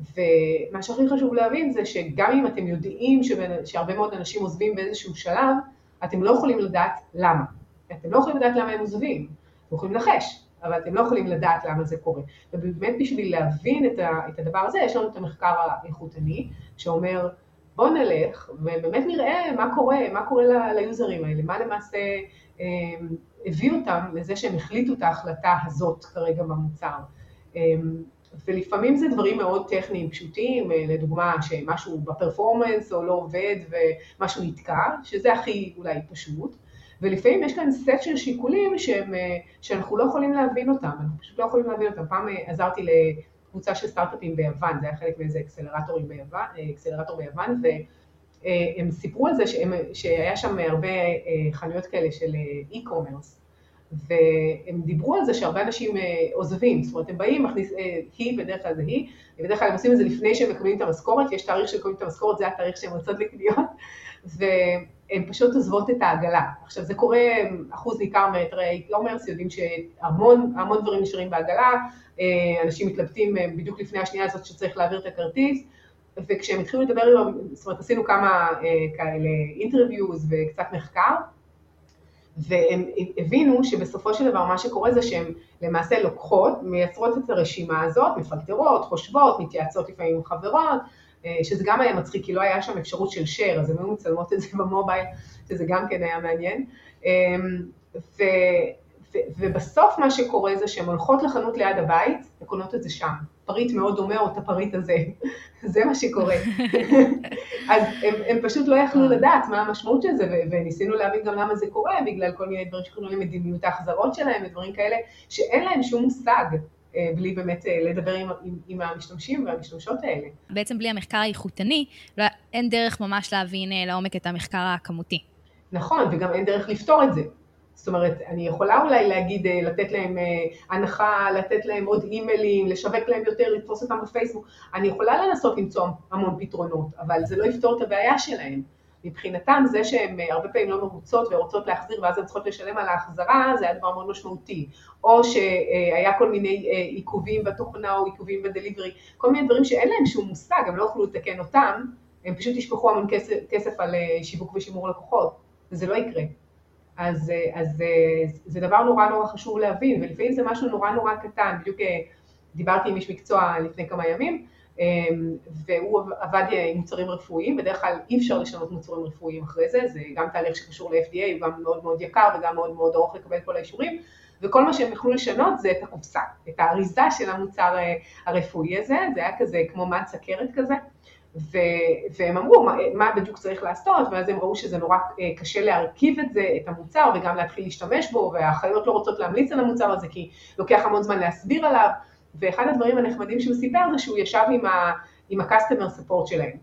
ומה שהכי חשוב להבין זה שגם אם אתם יודעים שהרבה מאוד אנשים עוזבים באיזשהו שלב, אתם לא יכולים לדעת למה. אתם לא יכולים לדעת למה הם עוזבים, אתם יכולים לנחש, אבל אתם לא יכולים לדעת למה זה קורה. ובאמת בשביל להבין את, ה, את הדבר הזה, יש לנו את המחקר האיכותני, שאומר, בואו נלך ובאמת נראה מה קורה, מה קורה ליוזרים האלה, מה למעשה אה, הביא אותם לזה שהם החליטו את ההחלטה הזאת כרגע במוצר. אה, ולפעמים זה דברים מאוד טכניים פשוטים, אה, לדוגמה שמשהו בפרפורמנס או לא עובד ומשהו נתקע, שזה הכי אולי פשוט. ולפעמים יש כאן סט של שיקולים שהם, אה, שאנחנו לא יכולים להבין אותם, אנחנו פשוט לא יכולים להבין אותם. פעם אה, עזרתי לקבוצה של סטארט-אפים ביוון, זה היה חלק מאיזה אקסלרטורים ביוון, אה, אקסלרטור ביוון, והם סיפרו על זה שהם, שהיה שם הרבה חנויות כאלה של e-commerce, והם דיברו על זה שהרבה אנשים עוזבים, זאת אומרת הם באים, מכניס, היא, בדרך כלל זה היא, בדרך כלל הם עושים את זה לפני שהם מקבלים את המשכורת, יש תאריך שהם מקבלים את המשכורת, זה התאריך שהם יוצאות לקניות, הן פשוט עוזבות את העגלה. עכשיו זה קורה, אחוז ניכר מאתרי e-commerce יודעים שהמון המון דברים נשארים בעגלה, אה, אנשים מתלבטים אה, בדיוק לפני השנייה הזאת שצריך להעביר את הכרטיס, וכשהם התחילו לדבר עם, זאת אומרת עשינו כמה אה, כאלה אינטרוויוז וקצת מחקר, והם הבינו שבסופו של דבר מה שקורה זה שהן למעשה לוקחות, מייצרות את הרשימה הזאת, מפלטרות, חושבות, מתייעצות לפעמים עם חברות, שזה גם היה מצחיק, כי לא היה שם אפשרות של share, אז הן היו מצלמות את זה במובייל, שזה גם כן היה מעניין. אמ, ו, ו, ובסוף מה שקורה זה שהן הולכות לחנות ליד הבית וקונות את זה שם. פריט מאוד דומה או את הפריט הזה, זה מה שקורה. אז הם, הם פשוט לא יכלו לדעת מה המשמעות של זה, וניסינו להבין גם למה זה קורה, בגלל כל מיני דברים שקוראים למדיניות ההחזרות שלהם ודברים כאלה, שאין להם שום מושג אה, בלי באמת אה, לדבר עם, עם, עם המשתמשים והמשתמשות האלה. בעצם בלי המחקר האיכותני, לא, אין דרך ממש להבין אה, לעומק את המחקר הכמותי. נכון, וגם אין דרך לפתור את זה. זאת אומרת, אני יכולה אולי להגיד, לתת להם הנחה, לתת להם עוד אימיילים, לשווק להם יותר, לתפוס אותם בפייסבוק, אני יכולה לנסות למצוא המון פתרונות, אבל זה לא יפתור את הבעיה שלהם. מבחינתם זה שהן הרבה פעמים לא מרוצות ורוצות להחזיר ואז הן צריכות לשלם על ההחזרה, זה היה דבר מאוד משמעותי. או שהיה כל מיני אה, עיכובים בתוכנה או עיכובים בדליברי, כל מיני דברים שאין להם שום מושג, הם לא יוכלו לתקן אותם, הם פשוט ישפכו המון כסף, כסף על אה, שיווק ושימור לקוחות, וזה לא יקרה. אז, אה, אז זה דבר נורא נורא חשוב להבין, ולפעמים זה משהו נורא נורא קטן, בדיוק דיברתי עם איש מקצוע לפני כמה ימים, והוא עבד עם מוצרים רפואיים, בדרך כלל אי אפשר לשנות מוצרים רפואיים אחרי זה, זה גם תהליך שקשור ל-FDA, הוא גם מאוד מאוד יקר וגם מאוד מאוד ארוך לקבל כל האישורים, וכל מה שהם יכלו לשנות זה את הקופסה, את האריזה של המוצר אה, הרפואי הזה, זה היה כזה כמו מד סכרת כזה, ו, והם אמרו מה, מה בדיוק צריך לעשות, ואז הם ראו שזה נורא אה, קשה להרכיב את זה, את המוצר, וגם להתחיל להשתמש בו, והאחיות לא רוצות להמליץ על המוצר הזה, כי לוקח המון זמן להסביר עליו, ואחד הדברים הנחמדים שהוא סיפר זה שהוא ישב עם, ה, עם ה-customer support שלהם,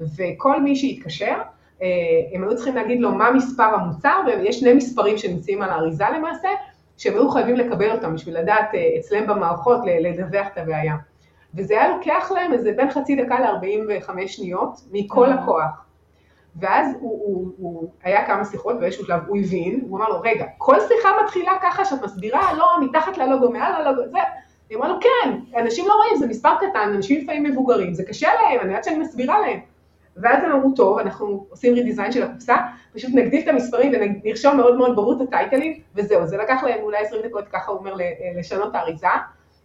וכל מי שהתקשר, אה, הם היו צריכים להגיד לו מה מספר המוצר, ויש שני מספרים שנמצאים על האריזה למעשה, שהם היו חייבים לקבל אותם בשביל לדעת אה, אצלם במערכות לדווח את הבעיה. וזה היה לוקח להם איזה בין חצי דקה ל-45 שניות מכל mm-hmm. הכוח. ואז הוא, הוא, הוא היה כמה שיחות, באיזשהו שלב הוא הבין, הוא אמר לו, רגע, כל שיחה מתחילה ככה שאת מסבירה, לא, מתחת ללוגו, מעל ללוגו, זה, היא אמרה לו, כן, אנשים לא רואים, זה מספר קטן, אנשים לפעמים מבוגרים, זה קשה להם, אני יודעת שאני מסבירה להם. ואז הם אמרו, טוב, אנחנו עושים רידיזיין של הקופסה, פשוט נגדיל את המספרים ונרשום מאוד מאוד ברור את הטייטלים, וזהו, זה לקח להם אולי 20 דקות, ככה הוא אומר, לשנות את האריזה,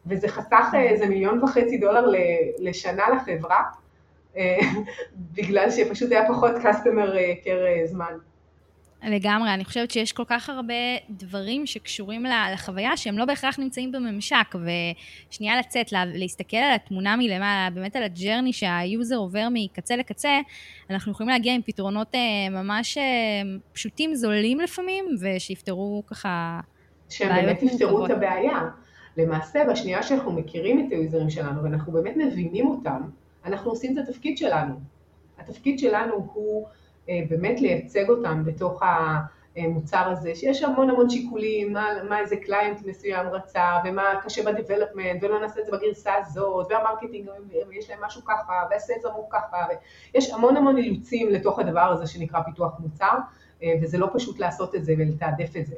וזה חסך אה, איזה מיליון וחצי דולר לשנה לחברה, אה, בגלל שפשוט היה פחות customer care זמן. לגמרי, אני חושבת שיש כל כך הרבה דברים שקשורים לחוויה שהם לא בהכרח נמצאים בממשק, ושנייה לצאת, להסתכל על התמונה מלמעלה, באמת על ה journey שה user עובר מקצה לקצה, אנחנו יכולים להגיע עם פתרונות אה, ממש אה, פשוטים, זולים לפעמים, ושיפתרו ככה שהם באמת יפתרו את הבעיה. למעשה, בשנייה שאנחנו מכירים את היוזרים שלנו ואנחנו באמת מבינים אותם, אנחנו עושים את התפקיד שלנו. התפקיד שלנו הוא באמת לייצג אותם בתוך המוצר הזה, שיש המון המון שיקולים, מה, מה איזה client מסוים רצה, ומה קשה ב development, ולא נעשה את זה בגרסה הזאת, וה marketing, יש להם משהו ככה, והסייז אמור ככה, ויש המון המון אילוצים לתוך הדבר הזה שנקרא פיתוח מוצר, אה, וזה לא פשוט לעשות את זה ולתעדף את זה.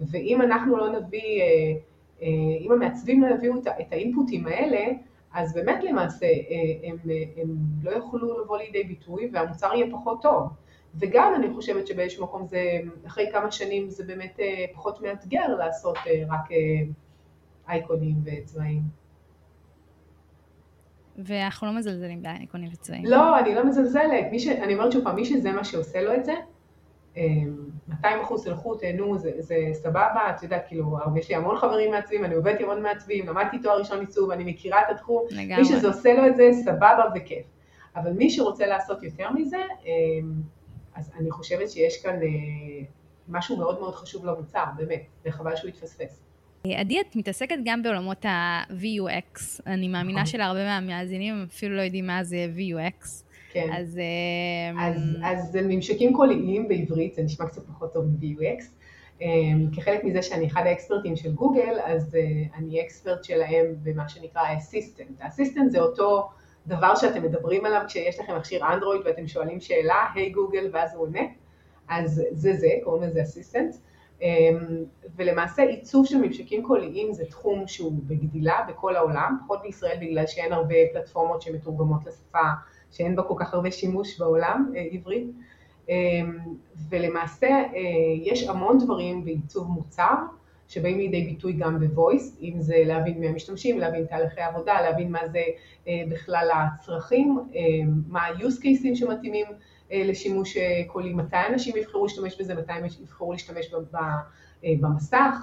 ואם אנחנו לא נביא, אה, אם המעצבים לא יביאו את האינפוטים האלה, אז באמת למעשה הם, הם לא יוכלו לבוא לידי ביטוי והמוצר יהיה פחות טוב. וגם אני חושבת שבאיזשהו מקום זה, אחרי כמה שנים זה באמת אה, פחות מאתגר לעשות אה, רק אה, אייקונים וצבעים. ואנחנו לא מזלזלים באייקונים וצבעים. לא, אני לא מזלזלת. ש... אני אומרת שוב פעם, מי שזה מה שעושה לו את זה, 200 אחוז תלכו, תהנו, זה, זה סבבה, את יודעת, כאילו, יש לי המון חברים מעצבים, אני עובדת עם המון מעצבים, למדתי תואר ראשון עיצוב, אני מכירה את התחום, לגמרי. מי שזה עושה לו את זה, סבבה וכיף. אבל מי שרוצה לעשות יותר מזה, אז אני חושבת שיש כאן אה, משהו מאוד מאוד חשוב למוצר, באמת, וחבל שהוא יתפספס. עדי, את מתעסקת גם בעולמות ה-VUX, אני מאמינה נכון. שלהרבה מהמאזינים אפילו לא יודעים מה זה VUX. כן. אז... אה, אז, אז זה ממשקים קוליים בעברית, זה נשמע קצת פחות טוב מ-VUX. אה, כחלק מזה שאני אחד האקספרטים של גוגל, אז אני אקספרט שלהם במה שנקרא אסיסטנט. האסיסטנט זה אותו דבר שאתם מדברים עליו כשיש לכם מכשיר אנדרואיד ואתם שואלים שאלה, היי hey, גוגל, ואז הוא עונה, אז זה זה, קוראים לזה אסיסטנט. אמ, ולמעשה עיצוב של ממשקים קוליים זה תחום שהוא בגדילה בכל העולם, פחות בישראל בגלל שאין הרבה פלטפורמות שמתורגמות לשפה, שאין בה כל כך הרבה שימוש בעולם, אה, עברית. אמ, ולמעשה אה, יש המון דברים בעיצוב מוצר, שבאים לידי ביטוי גם בוויס, אם זה להבין מי המשתמשים, להבין תהליכי עבודה, להבין מה זה אה, בכלל הצרכים, אה, מה ה-use cases שמתאימים אה, לשימוש קולי, מתי אנשים יבחרו להשתמש בזה, מתי הם יבחרו להשתמש במסך,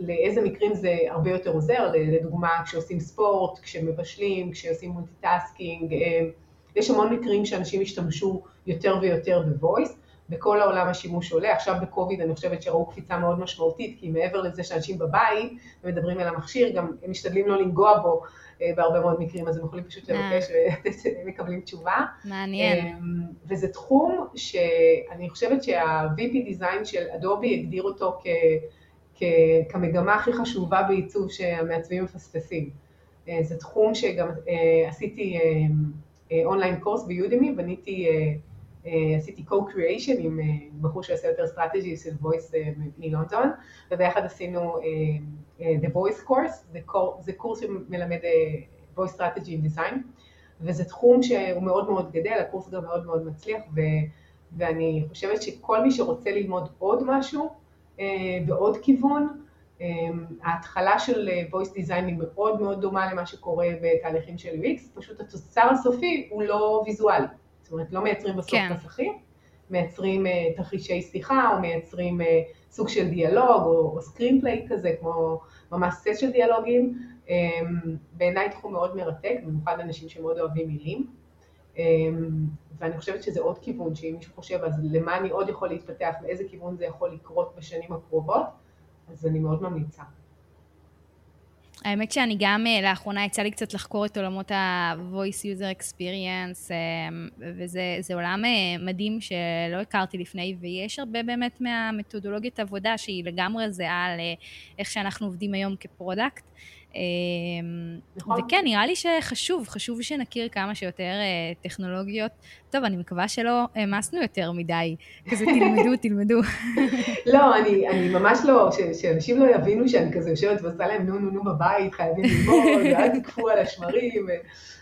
לאיזה מקרים זה הרבה יותר עוזר, לדוגמה כשעושים ספורט, כשמבשלים, כשעושים multitasking, יש המון מקרים שאנשים ישתמשו יותר ויותר ב voice. בכל העולם השימוש עולה, עכשיו בקוביד אני חושבת שראו קפיצה מאוד משמעותית, כי מעבר לזה שאנשים בבית ומדברים על המכשיר, גם הם משתדלים לא לנגוע בו אה, בהרבה מאוד מקרים, אז הם יכולים פשוט אה. לבקש והם מקבלים תשובה. מעניין. אמ, וזה תחום שאני חושבת שה-VP Design של אדובי הגדיר אותו כ... כמגמה הכי חשובה בעיצוב שהמעצבים מפספסים. אה, זה תחום שגם עשיתי online course ב Udemy, בניתי עשיתי co-creation עם אה, בחור שעושה יותר strategy של voice אה, מלונדון, וביחד עשינו the voice course, זה, קור, זה קורס שמלמד voice strategy and design, וזה תחום שהוא מאוד מאוד גדל, הקורס גם מאוד מאוד מצליח, ו, ואני חושבת שכל מי שרוצה ללמוד עוד משהו ועוד כיוון, ההתחלה של voice design היא מאוד מאוד דומה למה שקורה בתהליכים של UX, פשוט התוצר הסופי הוא לא ויזואלי. זאת אומרת, לא מייצרים בסוף כן. מסכים, מייצרים uh, תרחישי שיחה, או מייצרים uh, סוג של דיאלוג, או, או סקרינפליי כזה, כמו ממש סט של דיאלוגים. Um, בעיניי תחום מאוד מרתק, במיוחד אנשים שמאוד אוהבים מילים. Um, ואני חושבת שזה עוד כיוון, שאם מישהו חושב, אז למה אני עוד יכול להתפתח, באיזה כיוון זה יכול לקרות בשנים הקרובות, אז אני מאוד ממליצה. האמת שאני גם אה, לאחרונה יצא לי קצת לחקור את עולמות ה-voice user experience, אה, וזה עולם אה, מדהים שלא הכרתי לפני, ויש הרבה באמת מהמתודולוגית עבודה שהיא לגמרי זהה לאיך שאנחנו עובדים היום כ product. אמ, נכון. וכן, נראה לי שחשוב, חשוב שנכיר כמה שיותר אה, טכנולוגיות. טוב, אני מקווה שלא העמסנו יותר מדי, כזה תלמדו, תלמדו. לא, אני, אני ממש לא, ש, שאנשים לא יבינו שאני כזה יושבת ועושה להם נו נו נו בבית, חייבים ללמוד, ואל תקפאו על השמרים,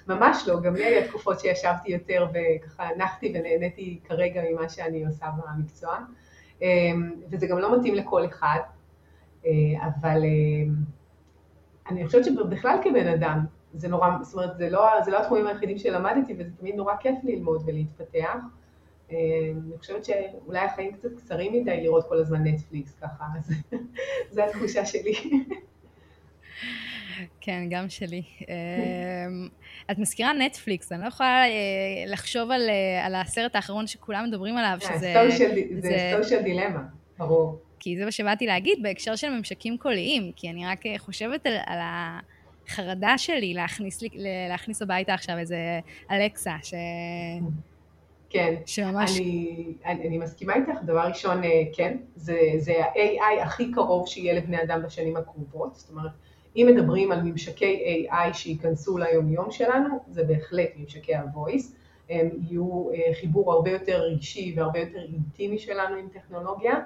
ממש לא, גם לי היה תקופות שישבתי יותר וככה הנחתי ונהניתי כרגע ממה שאני עושה במקצוע, אמ, וזה גם לא מתאים לכל אחד, אה, אבל... אני חושבת שבכלל כבן אדם, זה נורא, זאת אומרת, זה לא, זה לא התחומים היחידים שלמדתי, וזה תמיד נורא כיף ללמוד ולהתפתח. אמ, אני חושבת שאולי החיים קצת קצרים מדי לראות כל הזמן נטפליקס ככה, אז זו התחושה שלי. כן, גם שלי. אמ, את מזכירה נטפליקס, אני לא יכולה אה, לחשוב על, אה, על הסרט האחרון שכולם מדברים עליו, שזה... זה סושיאל דילמה, ברור. כי זה מה שבאתי להגיד בהקשר של ממשקים קוליים, כי אני רק חושבת על, על החרדה שלי להכניס, להכניס הביתה עכשיו איזה אלקסה, ש... כן, שממש... אני, אני, אני מסכימה איתך, דבר ראשון, אה, כן, זה, זה ה-AI הכי קרוב שיהיה לבני אדם בשנים הקרובות, זאת אומרת, אם מדברים על ממשקי AI שייכנסו ליומיום שלנו, זה בהחלט ממשקי ה-voice, הם יהיו אה, חיבור הרבה יותר רגשי והרבה יותר אינטימי שלנו עם טכנולוגיה, אה,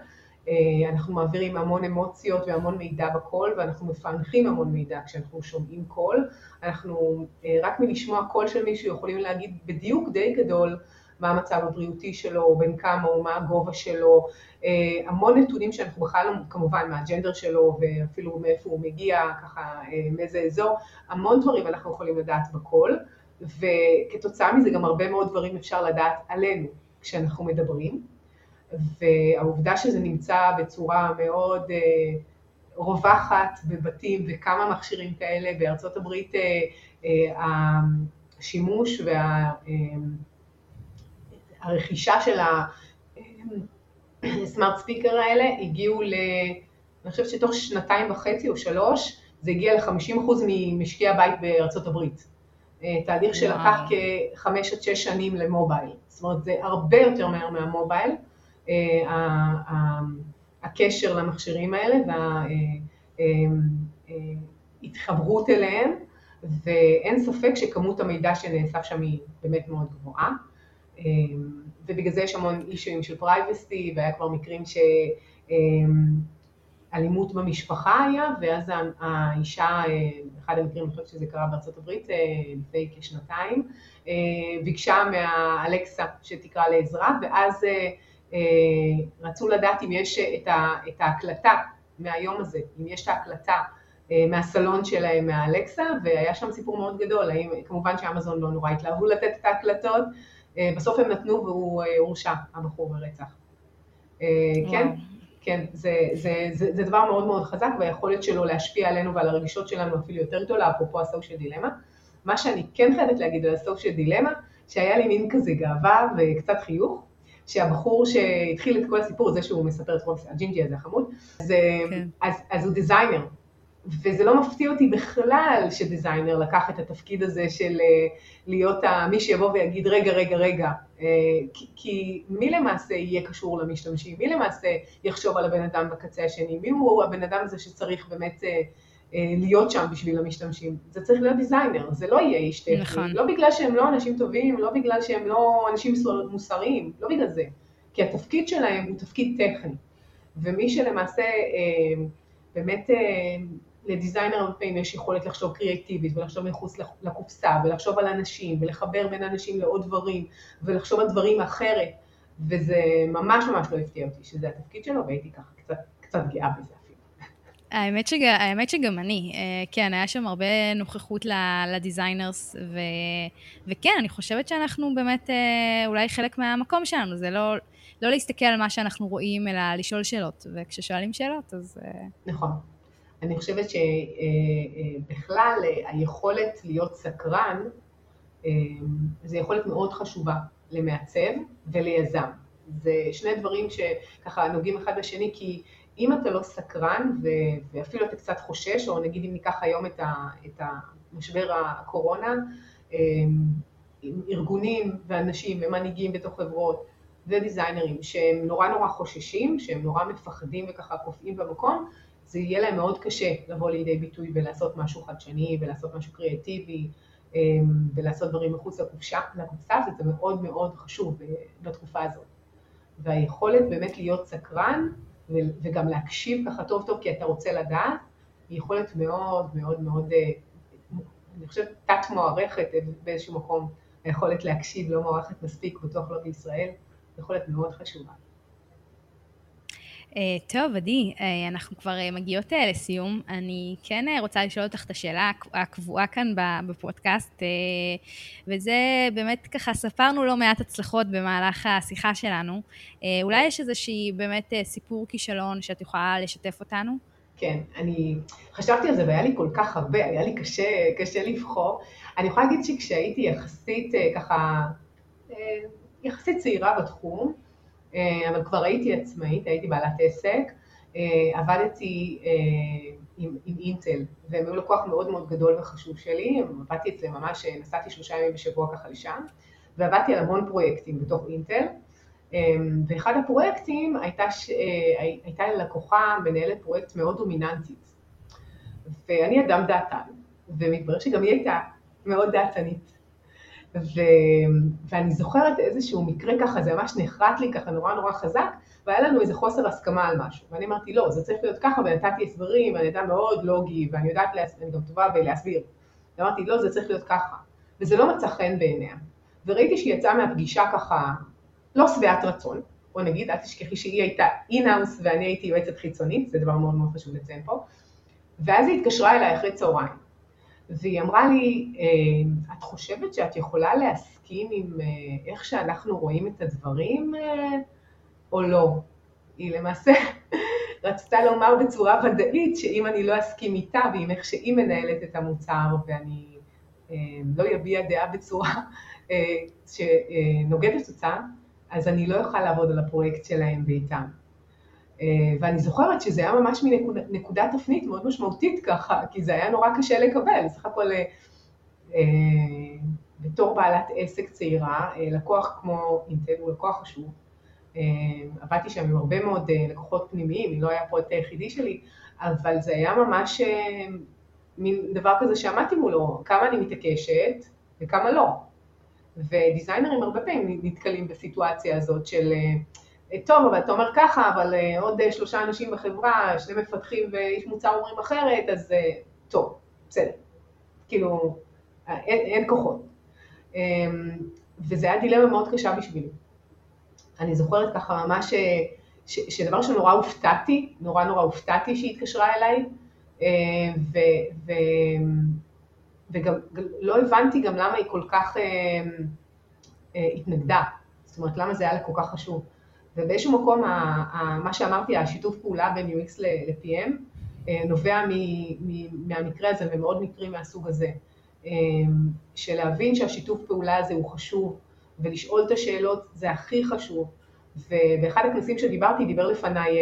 אנחנו מעבירים המון אמוציות והמון מידע בקול ואנחנו מפענחים המון מידע כשאנחנו שומעים קול, אנחנו רק מלשמוע קול של מישהו יכולים להגיד בדיוק די גדול מה המצב הבריאותי שלו, בין כמה הוא, מה הגובה שלו, אה, המון נתונים שאנחנו בכלל לא, כמובן מהג'נדר שלו ואפילו מאיפה הוא מגיע, ככה אה, מאיזה אזור, המון דברים אנחנו יכולים לדעת בכל, וכתוצאה מזה גם הרבה מאוד דברים אפשר לדעת עלינו כשאנחנו מדברים, והעובדה שזה נמצא בצורה מאוד אה, רווחת בבתים וכמה מכשירים כאלה בארצות הברית השימוש וה... הרכישה של הסמארט ספיקר האלה הגיעו ל... אני חושבת שתוך שנתיים וחצי או שלוש זה הגיע ל-50% ממשקי הבית בארצות הברית. אה, תהליך שלקח כחמש עד שש שנים למובייל. זאת אומרת, זה הרבה יותר מהר מהמובייל, אה, הקשר למכשירים האלה וההתחברות אה, אליהם, ואין ספק שכמות המידע שנאסף שם היא באמת מאוד גבוהה. ובגלל זה יש המון issue ים של privacy, והיה כבר מקרים שאלימות במשפחה היה, ואז האישה, אה, אחד המקרים, אני חושבת שזה קרה בארצות הברית אה, לפני כשנתיים, אה, ביקשה מהאלקסה שתקרא לעזרה, ואז רצו לדעת אם יש את ההקלטה מהיום הזה, אם יש את ההקלטה מהסלון שלהם מהאלקסה, והיה שם סיפור מאוד גדול, האם, כמובן שאמזון לא נורא התלהבו לתת את ההקלטות, אה, בסוף הם נתנו והוא אה, הורשע, הבחור ברצח. אה, כן, כן, זה, זה, זה, זה דבר מאוד מאוד חזק והיכולת שלו להשפיע עלינו ועל הרגישות שלנו אפילו יותר גדולה, אפרופו ה Social Dilemma. מה שאני כן חייבת להגיד על ה Social Dilemma, שהיה לי מין כזה גאווה וקצת חיוך, שהבחור שהתחיל את כל הסיפור, זה שהוא מספר את כל הג'ינג'י הזה החמוד, אז, כן. אז, אז הוא designer, וזה לא מפתיע אותי בכלל ש designer לקח את התפקיד הזה של אה, להיות מי שיבוא ויגיד רגע, רגע, רגע, אה, כי, כי מי למעשה יהיה קשור למשתמשים, מי למעשה יחשוב על הבן אדם בקצה השני, מי הוא הבן אדם הזה שצריך באמת אה, להיות שם בשביל המשתמשים, זה צריך להיות דיזיינר, זה לא יהיה איש טכני, נכון. לא בגלל שהם לא אנשים טובים, לא בגלל שהם לא אנשים מוסריים, לא בגלל זה, כי התפקיד שלהם הוא תפקיד טכני, ומי שלמעשה באמת לדיזיינר הרבה פעמים יש יכולת לחשוב קריאטיבית ולחשוב מחוץ לקופסה ולחשוב על אנשים ולחבר בין אנשים לעוד דברים ולחשוב על דברים אחרת. וזה ממש ממש לא הפתיע אותי שזה התפקיד שלו והייתי ככה קצת, קצת גאה בזה. האמת, שג, האמת שגם אני, אה, כן, היה שם הרבה נוכחות לדיזיינרס, ו, וכן, אני חושבת שאנחנו באמת אה, אולי חלק מהמקום שלנו, זה לא, לא להסתכל על מה שאנחנו רואים, אלא לשאול שאלות, וכששואלים שאלות, אז... אה, נכון. אני חושבת שבכלל היכולת להיות סקרן זה יכולת מאוד חשובה למעצב וליזם. זה שני דברים שככה נוגעים אחד בשני, כי אם אתה לא סקרן ואפילו אתה קצת חושש, או נגיד אם ניקח היום את, המשבר הקורונה, ארגונים ואנשים ומנהיגים בתוך חברות ודיזיינרים שהם נורא נורא חוששים, שהם נורא מפחדים וככה קופאים במקום, זה יהיה להם מאוד קשה לבוא לידי ביטוי ולעשות משהו חדשני ולעשות משהו קריאטיבי אמ, ולעשות דברים מחוץ לקופשה, לקופסה, וזה מאוד מאוד חשוב בתקופה הזאת. והיכולת באמת להיות סקרן וגם להקשיב ככה טוב טוב כי אתה רוצה לדעת, היא יכולת מאוד מאוד מאוד, אה, אני חושבת תת מוערכת באיזשהו מקום, היכולת להקשיב לא מוערכת מספיק, בטוח לא בישראל, יכולת מאוד חשובה. טוב, עדי, uh, אנחנו כבר uh, מגיעות לסיום. אני כן רוצה לשאול אותך את השאלה הקבועה כאן בפודקאסט, וזה באמת ככה, ספרנו לא מעט הצלחות במהלך השיחה שלנו. אולי יש איזושהי באמת סיפור כישלון שאת יכולה לשתף אותנו? כן, אני חשבתי על זה והיה לי כל כך הרבה, היה לי קשה, קשה לבחור. אני יכולה להגיד שכשהייתי יחסית ככה, יחסית צעירה בתחום, אה, אבל כבר הייתי עצמאית, הייתי בעלת עסק, אה, עבדתי אה, עם, עם אינטל, והם היו לקוח מאוד מאוד גדול וחשוב שלי, עבדתי אצלם ממש, נסעתי שלושה ימים בשבוע ככה לשם, ועבדתי על המון פרויקטים בתוך אינטל, ואחד הפרויקטים הייתה. הייתה ללקוחה מנהלת פרויקט מאוד דומיננטית, ואני אדם דעתן, ומתברר שגם היא הייתה מאוד דעתנית. ו... ואני זוכרת איזשהו מקרה ככה, זה ממש נחרט לי ככה נורא נורא חזק, והיה לנו איזה חוסר הסכמה על משהו. ואני אמרתי, לא, זה צריך להיות ככה, ונתתי הסברים, ואני אדם מאוד לוגי, ואני יודעת, להס... אני גם טובה בלהסביר. ואמרתי, לא, זה צריך להיות ככה. וזה לא מצא חן בעיניה. וראיתי שהיא יצאה מהפגישה ככה, לא שבעת רצון, בוא נגיד, אל תשכחי שהיא הייתה אינאוס ואני הייתי יועצת חיצונית, זה דבר מאוד מאוד חשוב לציין פה. ואז היא התקשרה אליי אחרי צהריים. והיא אמרה לי, אה, את חושבת שאת יכולה להסכים עם אה, איך שאנחנו רואים את הדברים אה, או לא? היא למעשה רצתה לומר בצורה ודאית שאם אני לא אסכים איתה ועם איך שהיא מנהלת את המוצר ואני לא אביע דעה בצורה שנוגדת אותה, אז אני לא אוכל לעבוד על הפרויקט שלהם ואיתם. אה, ואני זוכרת שזה היה ממש מנקודת תפנית מאוד משמעותית ככה, כי זה היה נורא קשה לקבל, בסך הכל אה, אה, בתור בעלת עסק צעירה, לקוח כמו אינטל הוא לקוח חשוב, עבדתי שם עם הרבה מאוד לקוחות פנימיים, לא היה הפרויקט היחידי שלי, אבל זה היה ממש מין דבר כזה שעמדתי מולו, כמה אני מתעקשת וכמה לא. ודיזיינרים הרבה פעמים נתקלים בסיטואציה הזאת של טוב, אבל אתה אומר ככה, אבל אה, עוד אה, שלושה אנשים בחברה, שני מפתחים ואיש מוצר אומרים אחרת, אז אה, טוב, בסדר. כאילו, אין, אין כוחות. אמ, וזה היה דילמה מאוד קשה בשבילי. אני זוכרת ככה ממש, ש, שדבר שנורא הופתעתי, נורא נורא הופתעתי שהיא התקשרה אליי, ו, ו, וגם לא הבנתי גם למה היא כל כך התנגדה. זאת אומרת, למה זה היה לה כל כך חשוב. ובאיזשהו מקום מה שאמרתי, השיתוף פעולה בין UX ל-PM אה, נובע מהמקרה הזה ומאוד מקרים מהסוג הזה. אה, של להבין שהשיתוף פעולה הזה הוא חשוב ולשאול את השאלות זה הכי חשוב. ובאחד הכנסים שדיברתי, דיבר לפניי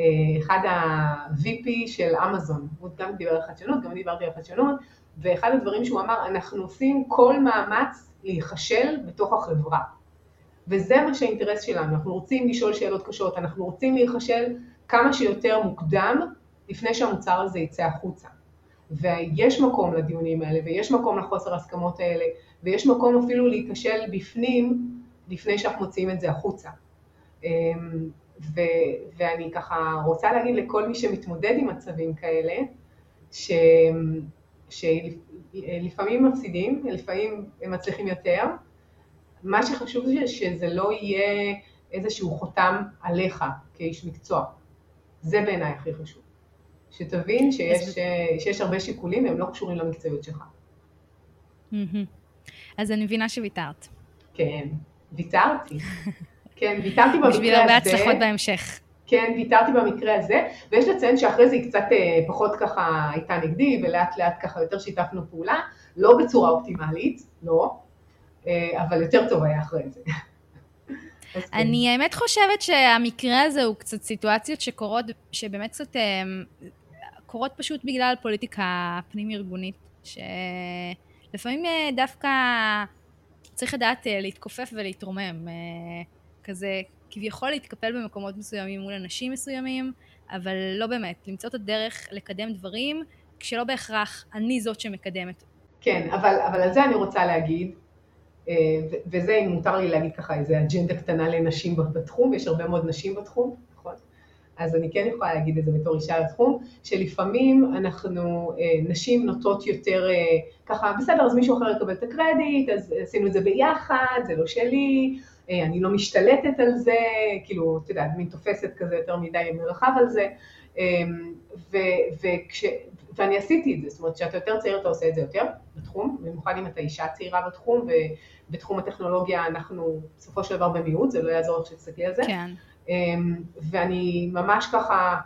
אה, אחד ה-VP של אמזון, הוא גם דיבר על חדשנות, גם דיברתי על חדשנות, ואחד הדברים שהוא אמר, אנחנו עושים כל מאמץ להיכשל בתוך החברה. וזה מה שהאינטרס שלנו, אנחנו רוצים לשאול שאלות קשות, אנחנו רוצים להיכשל כמה שיותר מוקדם לפני שהמוצר הזה יצא החוצה. ויש מקום לדיונים האלה, ויש מקום לחוסר ההסכמות האלה, ויש מקום אפילו להיכשל בפנים לפני שאנחנו מוציאים את זה החוצה. אמ, ו, ואני ככה רוצה להגיד לכל מי שמתמודד עם מצבים כאלה, ש, שלפעמים מפסידים, לפעמים הם מצליחים יותר, מה שחשוב זה שזה לא יהיה איזשהו חותם עליך כאיש מקצוע. זה בעיניי הכי חשוב. שתבין שיש, אז... שיש הרבה שיקולים והם לא קשורים למקצועיות שלך. אז אני מבינה שוויתרת. כן, ויתרתי. כן, ויתרתי במקרה הזה. בשביל הרבה הצלחות בהמשך. כן, ויתרתי במקרה הזה, ויש לציין שאחרי זה היא קצת אה, פחות ככה הייתה נגדי, ולאט לאט ככה יותר שיתפנו פעולה, לא בצורה אופטימלית, לא, אה, אבל יותר טוב היה אחרי זה. כן. אני האמת חושבת שהמקרה הזה הוא קצת סיטואציות שקורות, שבאמת קצת אה, קורות פשוט בגלל פוליטיקה פנים-ארגונית, שלפעמים אה, דווקא צריך לדעת להתכופף ולהתרומם, כזה כביכול להתקפל במקומות מסוימים מול אנשים מסוימים, אבל לא באמת, למצוא את הדרך לקדם דברים, כשלא בהכרח אני זאת שמקדמת. כן, אבל, אבל על זה אני רוצה להגיד, אה, וזה, אם מותר לי להגיד ככה, איזה אג'נדה קטנה לנשים בתחום, יש הרבה מאוד נשים בתחום, נכון? אז אני כן יכולה להגיד את זה בתור אישה לתחום, שלפעמים אנחנו, אה, נשים נוטות יותר אה, ככה, בסדר, אז מישהו אחר יקבל את הקרדיט, אז עשינו את זה ביחד, זה לא שלי, אני לא משתלטת על זה, כאילו, את יודעת, מין תופסת כזה יותר מדי מרחב על זה, ו, וכש, ואני עשיתי את זה, זאת אומרת, כשאתה יותר צעיר אתה עושה את זה יותר בתחום, במיוחד אם אתה אישה צעירה בתחום, ובתחום הטכנולוגיה אנחנו בסופו של דבר במיעוט, זה לא יעזור לך שתסתכלי על זה. כן. ואני ממש ככה,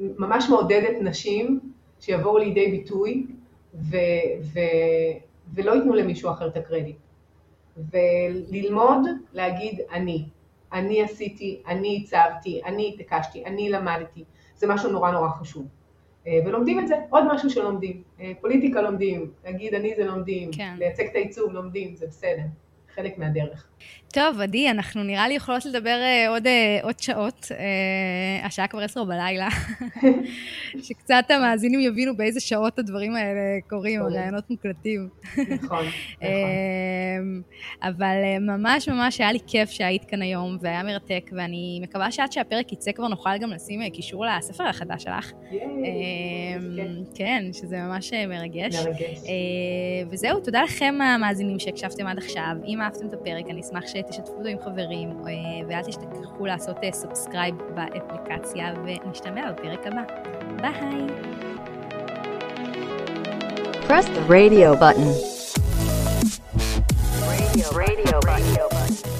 ממש מעודדת נשים שיבואו לידי ביטוי ו, ו, ולא ייתנו למישהו אחר את הקרדיט. וללמוד להגיד אני, אני עשיתי, אני הצבתי, אני התעקשתי, אני למדתי, זה משהו נורא נורא חשוב. אה, ולומדים את זה, עוד משהו שלומדים. אה, פוליטיקה לומדים, להגיד אני זה לומדים, כן. לייצג את העיצוב לומדים, זה בסדר. חלק מהדרך. טוב, עדי, אנחנו נראה לי יכולות לדבר uh, עוד, uh, עוד שעות. Uh, השעה כבר עשר בלילה. שקצת המאזינים יבינו באיזה שעות הדברים האלה קורים, הראיונות מוקלטים. נכון, נכון. אבל ממש ממש היה לי כיף שהיית כאן היום, והיה מרתק, ואני מקווה שעד שהפרק יצא כבר נוכל גם לשים קישור לספר החדש שלך. כן, שזה ממש מרגש. מרגש. וזהו, תודה לכם המאזינים שהקשבתם עד עכשיו. אם אהבתם את הפרק, אני אשמח שתשתפו אותו עם חברים, אה, ואל תשכחו לעשות subscribe אה, באפליקציה, ונשתמע בפרק הבא. ביי! Press the radio button. Radio, radio.